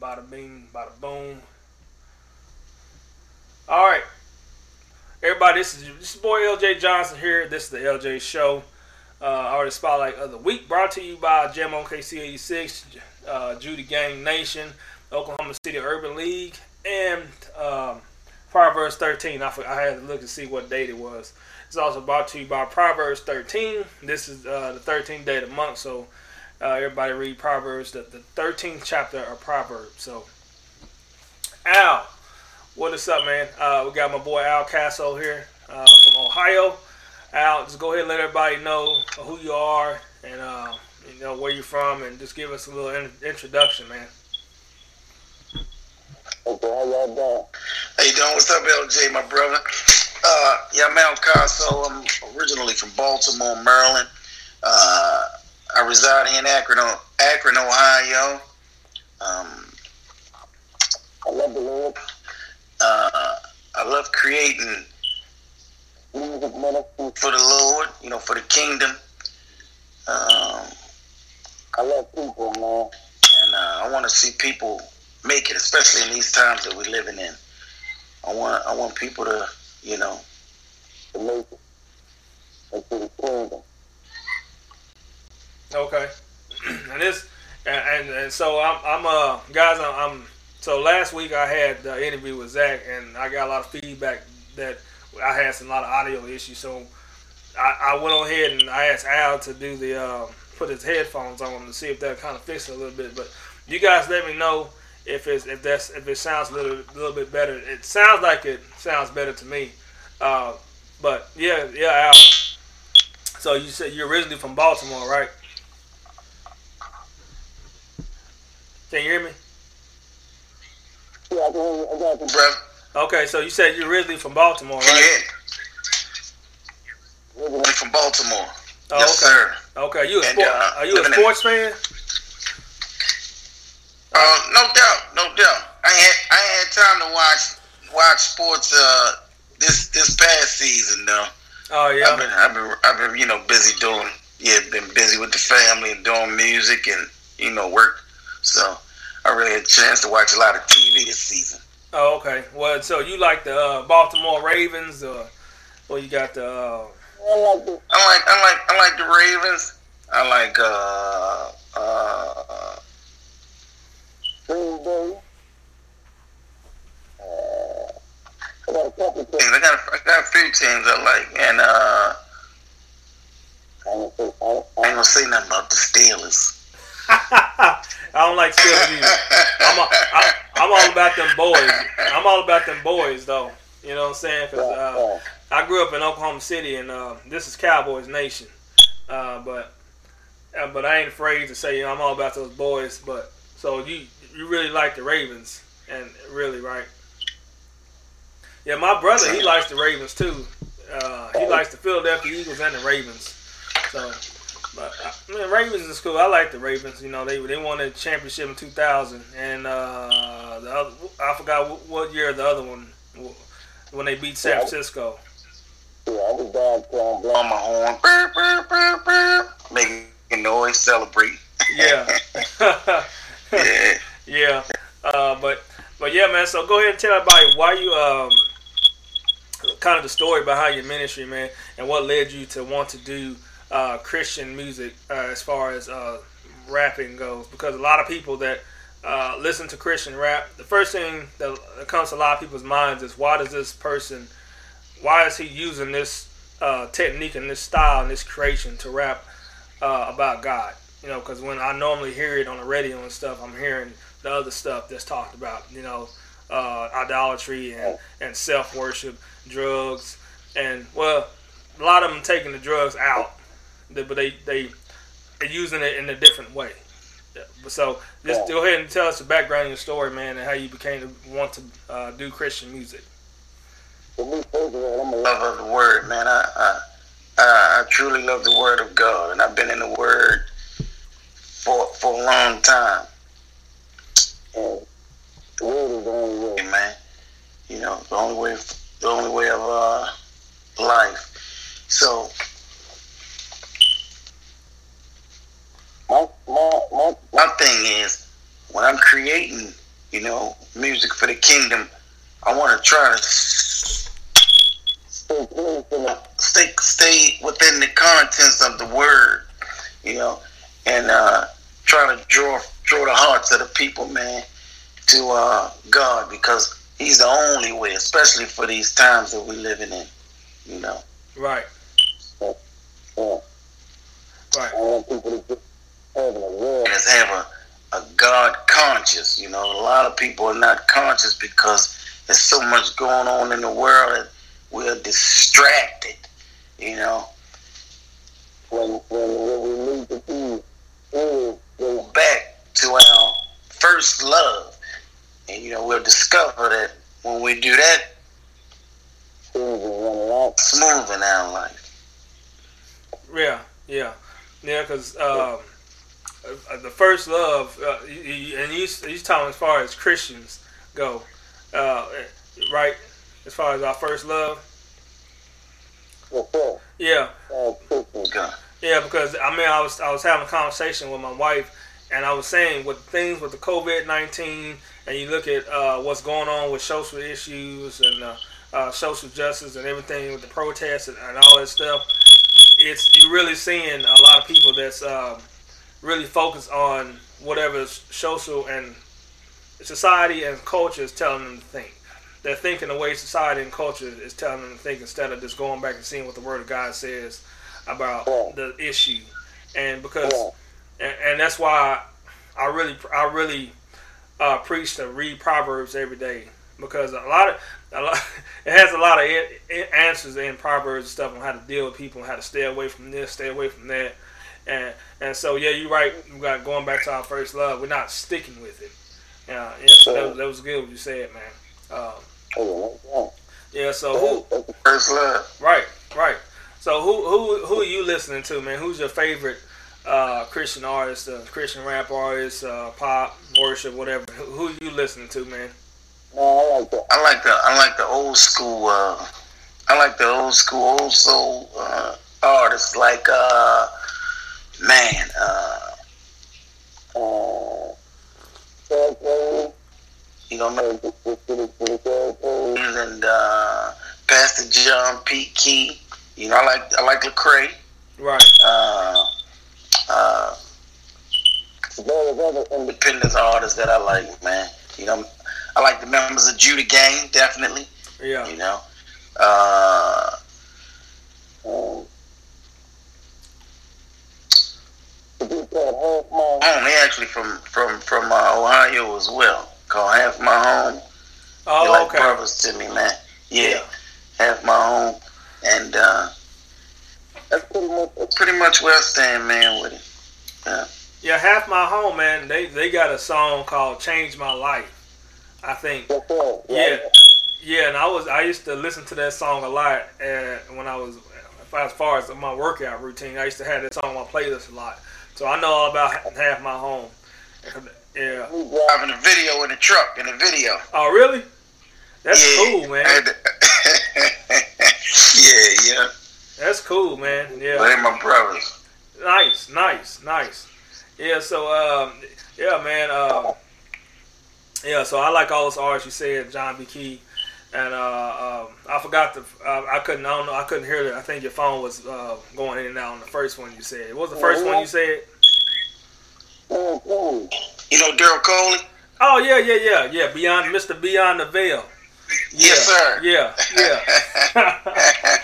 Bada bing, bada boom. All right. Everybody, this is this is boy LJ Johnson here. This is the LJ Show. Uh, Artist Spotlight of the Week brought to you by Jam OKC86, uh, Judah Gang Nation, Oklahoma City Urban League, and um, Proverbs 13. I, I had to look and see what date it was. It's also brought to you by Proverbs 13. This is uh, the 13th day of the month, so uh, everybody read Proverbs, the, the 13th chapter of Proverbs. So, Al, what is up, man? Uh, we got my boy Al Casso here uh, from Ohio. Al, just go ahead and let everybody know who you are and uh, you know where you're from, and just give us a little in- introduction, man. Okay, how y'all doing? How you doing? What's up, LJ, my brother? Uh, yeah, I'm Al Casso. I'm originally from Baltimore, Maryland. Uh, I reside in Akron, Akron, Ohio. Um, I love the Lord. uh, I love creating Music ministry. for the Lord, you know, for the kingdom. Um, I love people, man. and uh, I want to see people make it, especially in these times that we're living in. I want, I want people to, you know, To make it into the kingdom. Okay, and this and, and, so I'm, I'm uh guys I'm, I'm so last week I had the interview with Zach and I got a lot of feedback that I had some lot of audio issues. So I, I went on ahead and I asked Al to do the uh, put his headphones on to see if that kind of fixed it a little bit. But you guys let me know if it's if that's if it sounds a little little bit better. It sounds like it sounds better to me. Uh, but yeah yeah Al. So you said you're originally from Baltimore right Can you hear me? Yeah, I can hear you. I got you. brother. Okay, so you said you're originally from Baltimore, right? me? I'm from Baltimore. Oh, yes, okay. sir. Okay, you a And, sport? uh, are you a in- sports fan? Uh, no doubt, no doubt. I had I had time to watch watch sports uh this this past season though. Oh I've yeah. been I've been I've been you know busy doing yeah been busy with the family and doing music and you know work. So I really had a chance to watch a lot of TV this season. Oh okay. Well, so you like the uh, Baltimore Ravens, or well, you got the uh, I like the I like I like I like the Ravens. I like uh uh Green Bay. Uh, I got a couple teams. things. I got I got a few teams I like and uh I ain't gonna say- I- I ain't gonna say nothing about the Steelers. I don't like Steelers either. I'm, a, I, I'm all about them boys. I'm all about them boys, though. You know what I'm saying? Cause uh, I grew up in Oklahoma City, and uh, this is Cowboys Nation. Uh, but uh, but I ain't afraid to say you know, I'm all about those boys. But so you you really like the Ravens, and really right? Yeah, my brother he likes the Ravens too. Uh, he likes the Philadelphia Eagles and the Ravens. So. But I mean, Ravens is cool. I like the Ravens. You know, they they won a championship in 2000, and uh, the other, I forgot what, year the other one when they beat San Francisco. yeah, I was downtown. Blow my horn, burp, burp, burp, burp, making noise, celebrate. Yeah, Yeah. yeah. Uh, but but yeah, man. So go ahead and tell everybody why you um kind of the story behind your ministry, man, and what led you to want to do uh, Christian music uh, as far as uh, rapping goes. Because a lot of people that uh, listen to Christian rap, the first thing that comes to a lot of people's minds is why does this person, why is he using this uh, technique and this style and this creation to rap uh, about God? You know, because when I normally hear it on the radio and stuff, I'm hearing the other stuff that's talked about. You know, idolatry and, and self worship, drugs, and well, a lot of them taking the drugs out, they- but they they are using it in a different way. Yeah, So just Yeah. go ahead and tell us the background of your story, man, and how you became to want to uh, do Christian music. For me, first of all, I'm a love of the word, man. I, I I I truly love the word of God, and I've been in the word for for a long time, and the word is the only way. man. You know, the only way the only way of uh, life. So My, my, my, my thing is when I'm creating you know, music for the kingdom, I want to try to stay stay within the contents of the word, you know, and uh, try to draw draw the hearts of the people, man, to uh, God because He's the only way, especially for these times that we're living in, you know. Right. Yeah. Yeah. Right. I want people to just having a have a, a God conscious, you know. A lot of people are not conscious because there's so much going on in the world that we're distracted, you know. when when when we need to be is go back to our first love. And you know, we'll discover that when we do that, things are running out. smooth in our life. Yeah, yeah, yeah. Because um, uh, the first love, uh, and you you talking as far as Christians go, uh, right? As far as our first love, yeah, yeah. Because I mean, I was I was having a conversation with my wife, and I was saying with things with the COVID nineteen, and you look at uh, what's going on with social issues and uh, uh, social justice and everything with the protests and, and all that stuff. It's you're really seeing a lot of people that's um, really focused on whatever social and society and culture is telling them to think. They're thinking the way society and culture is telling them to think instead of just going back and seeing what the Word of God says about the issue. And because and, and that's why I really I really uh, preach to read Proverbs every day because a lot of a lot, it has a lot of a- a- answers in Proverbs and stuff on how to deal with people how to stay away from this, stay away from that, and and so yeah, you're right. We got going back to our first love. We're not sticking with it. Yeah, yeah. So that, was- that was good what you said, man. Oh, yeah. So who? First love. Right, right. So who who who are you listening to, man? Who's your favorite uh, Christian artist, uh, Christian rap artist, uh, pop, worship, whatever? Who, you listening to, man? No, I like that. I like the I like the old school. Uh, I like the old school, old soul uh, artists like uh, man. Uh, Uh, you know, the, the, the, the and uh, Pastor John P. Kee. You know, I like I like Lecrae. Right. Uh, uh, various other independent independent artists that I like, man. You know, I like the members of Judah Gang, definitely. Yeah. You know, uh, um, the group called Half Mile. home. They actually from from from uh, Ohio as well. Called Half My Home. They Oh, like okay. brothers to me, man. Yeah, Half My Home, and uh, That's pretty much that's pretty much where I stand, man, with it. Yeah, half my home, man. They they got a song called "Change My Life." I think. right. Yeah. Yeah, and I was I used to listen to that song a lot, and when I was as far as my workout routine, I used to have that song on my playlist a lot. So I know all about half my home. Yeah. Driving a video in the truck, in the video. Oh, really? That's yeah. cool, man. I had to- yeah, yeah. That's cool, man. Yeah. they my brothers. Nice, nice, nice. Yeah. So, um, yeah, man. Um, yeah. So I like all those artists you said, John P. Kee, and uh, um, I forgot the. Uh, I couldn't. I don't know. I couldn't hear it. I think your phone was uh, going in and out on the first one you said. What was the first one you said? You know Daryl Coley? Oh yeah, yeah, yeah, yeah. Beyond Mr. Beyond the Veil. Yeah, Yes, sir. Yeah, yeah.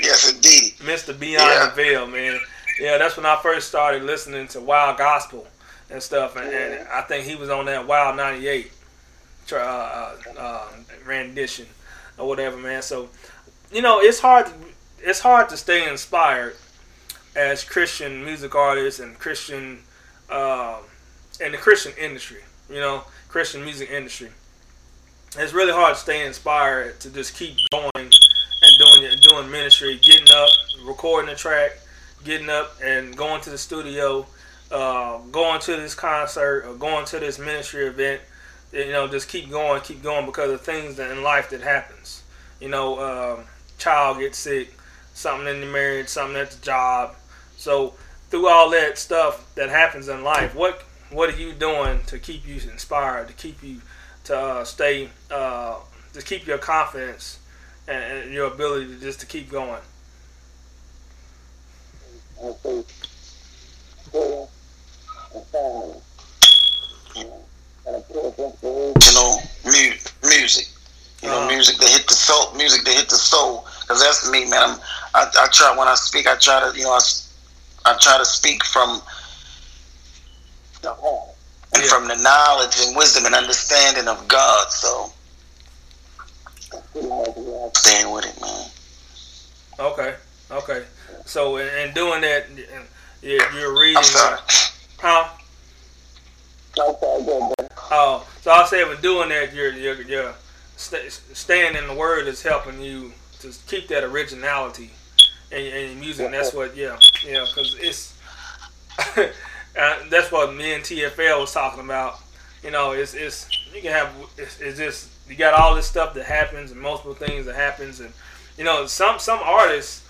yes, indeed. Mr. Beyond Yeah. the Veil, man. Yeah, that's when I first started listening to WOW Gospel and stuff, and, and I think he was on that WOW '98 uh, uh, uh, rendition or whatever, man. So, you know, it's hard. To, it's hard to stay inspired as Christian music artists and Christian um in the Christian industry. You know, Christian music industry. It's really hard to stay inspired to just keep going and doing and doing ministry, getting up, recording a track, getting up and going to the studio, uh, going to this concert or going to this ministry event. You know, just keep going, keep going because of things that in life that happens. You know, um, child gets sick, something in the marriage, something at the job. So through all that stuff that happens in life, what what are you doing to keep you inspired, to keep you to uh, stay, uh, to keep your confidence and, and, your ability to just to keep going? I say, prayer and family. You know, and of course, inspiration. You know, mu- music. You know, Uh-huh. music that hit the soul. Music that hit the soul. Cause that's me, man. I'm, I, I try when I speak. I try to, you know, I, I try to speak from the heart. and Yeah. from the knowledge and wisdom and understanding of God. So staying with it, man. Okay, okay. So in, in doing that, you're, you're reading. I'm sorry. Huh? outside there, but Oh, so I say with doing that, you're you're, you're sta staying in the word is helping you to keep that originality in, in your music. And that's what, yeah, yeah, because it's uh, that's what me and TFL was talking about. You know, it's it's you can have it's, it's just you got all this stuff that happens and multiple things that happens and you know some some artists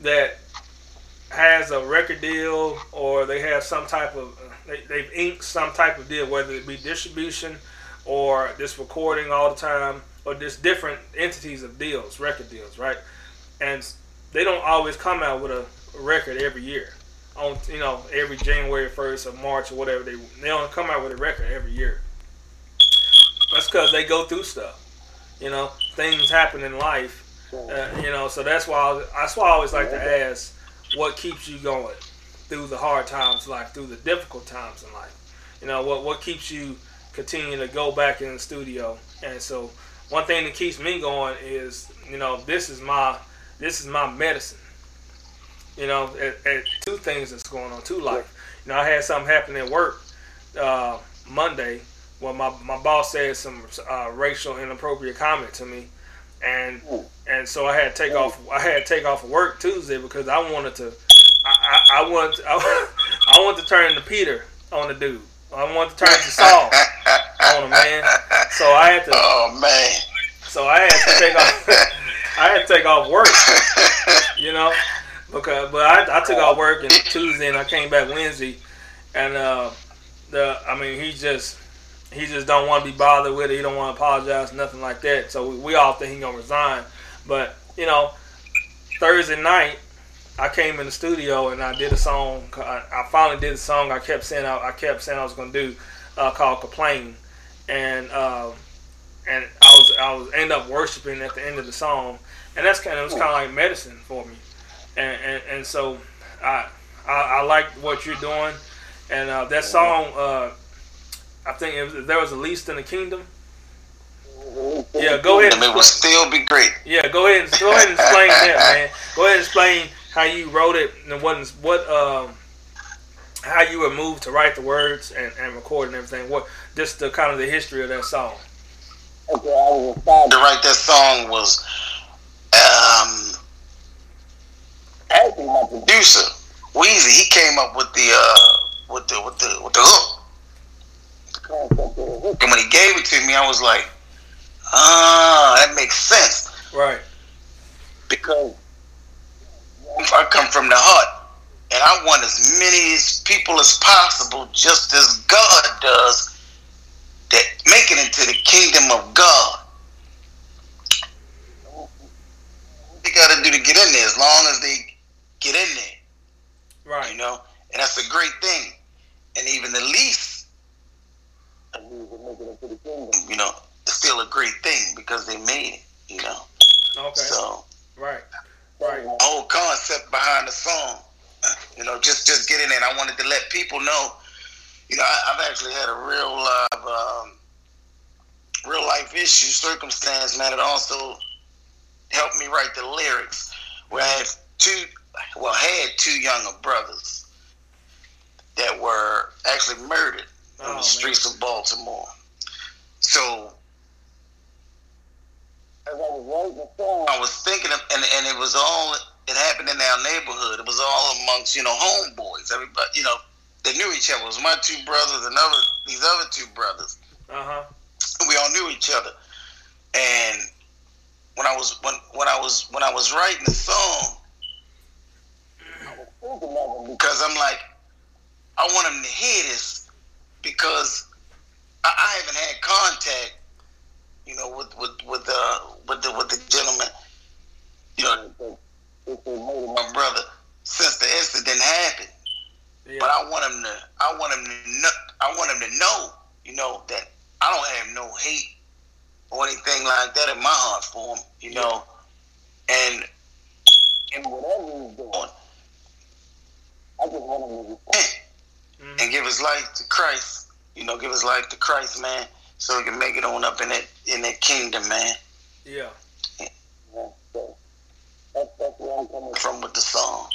that has a record deal or they have some type of they, they've inked some type of deal whether it be distribution or just recording all the time or just different entities of deals record deals right? And they don't always come out with a record every year. On you know every January 1st or March or whatever they they don't come out with a record every year. That's because they go through stuff you know? Things happen in life uh, you know, so that's why I, that's why I always like to ask, what keeps you going through the hard times in life, through the difficult times in life. You know, what what keeps you continuing to go back in the studio. And so, one thing that keeps me going is, you know, this is my this is my medicine. You know, at, at two things that's going on, two life. You know, I had something happen at work uh, Monday. Well, my, my boss said some uh, racial inappropriate comment to me, and and so I had to take off. I had to take off work Tuesday because I wanted to. I, I, I wanted. To, I, I wanted to turn to Peter on the dude. I wanted to turn to Saul on him, man. So I had to. Oh man. So I had to take off. I had to take off work. You know, because but I, I took off work and Tuesday and I came back Wednesday, and uh, the I mean he just he just don't want to be bothered with it. He don't want to apologize, nothing like that. So we, we all think he gonna resign. But you know, Thursday night I came in the studio and I did a song. I, I finally did a song. I kept saying I, I kept saying I was gonna do uh, called "Complain," and um, and I was I was end up worshiping at the end of the song, and that's kind of it was kind of like medicine for me, and and, and so I, I I like what you're doing, and uh, that song uh, I think it was, there was a least in the kingdom. Yeah, go ahead. And it will still be great. Yeah, go ahead. and Go ahead and explain that, man. Go ahead and explain how you wrote it and what what um how you were moved to write the words and, and record and everything. What just the kind of the history of that song. Okay, I was inspired. To write that song was um, Actually, my producer, producer Weezy. He came up with the uh, with the with the with the hook. concept of the hook. And when he gave it to me, I was like, ah, that makes sense Right. because I come from the heart, and I want as many people as possible, just as God does, that make it into the kingdom of God. They got to do to get in there, as long as they get in there, Right. you know, and that's a great thing. And even the least, I need to make it into the kingdom. You know, it's still a great thing because they made it, you know. Okay. So Right. Right. the whole concept behind the song, you know, just just get in there. I wanted to let people know, you know, I, I've actually had a real live, um, real life issue, circumstance, man. It also helped me write the lyrics. Where I had two, well, had two younger brothers that were actually murdered Oh, on man. the streets of Baltimore. So As I was writing the song, I was thinking of, and, and it was all, it happened in our neighborhood. It was all amongst, you know, homeboys. Everybody, you know, they knew each other. It was my two brothers and other, these other two brothers. Uh huh. We all knew each other. And when I was, when, when I was, when I was writing the song, I was thinking of him because I'm like, I want them to hear this because I, I haven't had contact, you know, with with with the with the with the gentleman, you know, my brother since the incident happened. Yeah. But I want him to. I want him to. Know, I want him to know, you know, that I don't have no hate or anything like that in my heart for him, you know, and and whatever he's doing, I just want him to repent Mhm. and give his life to Christ. You know, give his life to Christ, man, so he can make it on up in that in that kingdom, man. Yeah. Yeah, so that's, that's where I'm coming from. With the song.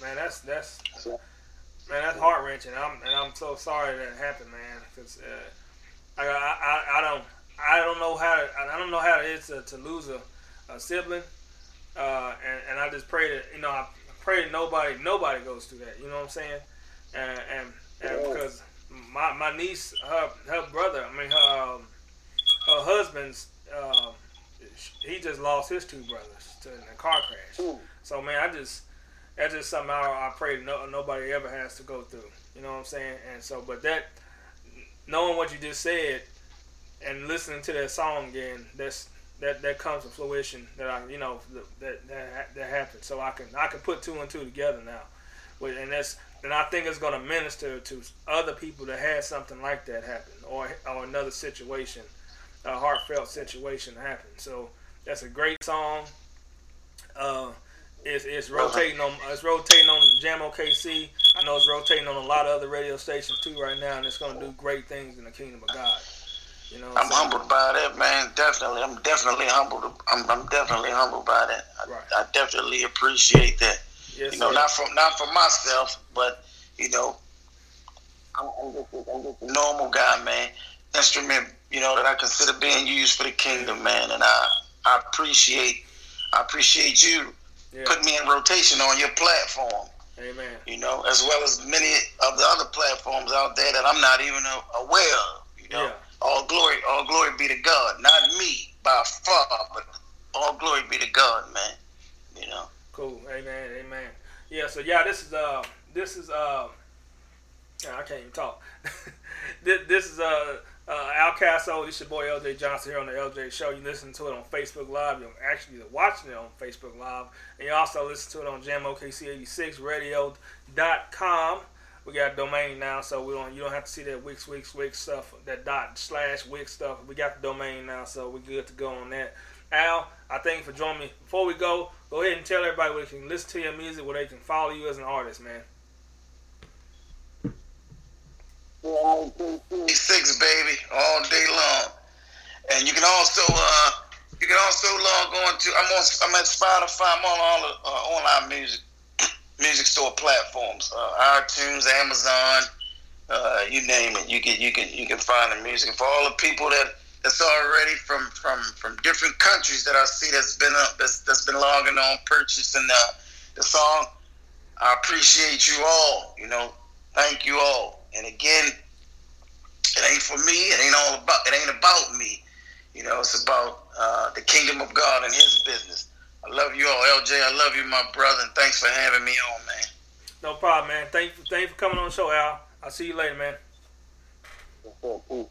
Man, that's that's man, that's heart wrenching. I'm and I'm so sorry that happened, man. Because uh, I, I I I don't I don't know how to, I don't know how it is to, to lose a, a sibling. Uh, and, and I just pray that you know I pray that nobody nobody goes through that. You know what I'm saying? And and, and Yeah. because my my niece her her brother I mean her um, her husband's um, he just lost his two brothers to in a car crash. Ooh. So man, I just that's just something I, I pray no, nobody ever has to go through. You know what I'm saying? And so, but that knowing what you just said and listening to that song again, that's that that comes to fruition. That I you know that that that happened. So I can I can put two and two together now. And that's and I think it's going to minister to other people that had something like that happen or or another situation, a heartfelt situation happen. So that's a great song. Uh, it's, it's rotating on it's rotating on Jam OKC. I know it's rotating on a lot of other radio stations too right now, and it's going to do great things in the kingdom of God. You know, I'm humbled by that, man. Definitely, I'm definitely humbled. I'm, I'm definitely humbled by that. I, Right. I definitely appreciate that. Yes, you know, sir. not from not for myself, but you know, I'm, I'm just, I'm just, normal guy, man. Instrument, you know, that I consider being used for the kingdom, man. And I, I appreciate, I appreciate you yeah. putting me in rotation on your platform. Amen. You know, as well as many of the other platforms out there that I'm not even a- aware of. You know, Yeah. all glory, all glory be to God, not me by far, but all glory be to God, man. You know. Cool. Amen. Amen. Yeah. So yeah, this is uh this is uh I can't even talk. this, this is uh uh Al Casso. This your boy LJ Johnson here on the LJ Show. You listen to it on Facebook Live. You're actually watching it on Facebook Live, and you also listen to it on JamOKC86Radio.com. We got domain now, so we don't you don't have to see that Wix Wix Wix stuff, that dot slash Wix stuff. We got the domain now, so we're good to go on that. Al, I thank you for joining me. Before we go, go ahead and tell everybody where they can listen to your music, where they can follow you as an artist, man. six baby all day long. And you can also uh you can also log on to i'm on i'm at spotify i'm on all the uh, online music music store platforms uh, itunes amazon uh, you name it. You can you can you can find the music. For all the people that that's already from from from different countries that i see that's been up that's, that's been logging on purchasing the, the song i appreciate you all you know thank you all and again it ain't for me. It ain't all about. It ain't about me. You know, it's about uh, the kingdom of God and His business. I love you all, LJ. I love you, my brother, and thanks for having me on, man. No problem, man. Thank you, thank you for coming on the show, Al. I'll see you later, man. Yes, sir. Peace.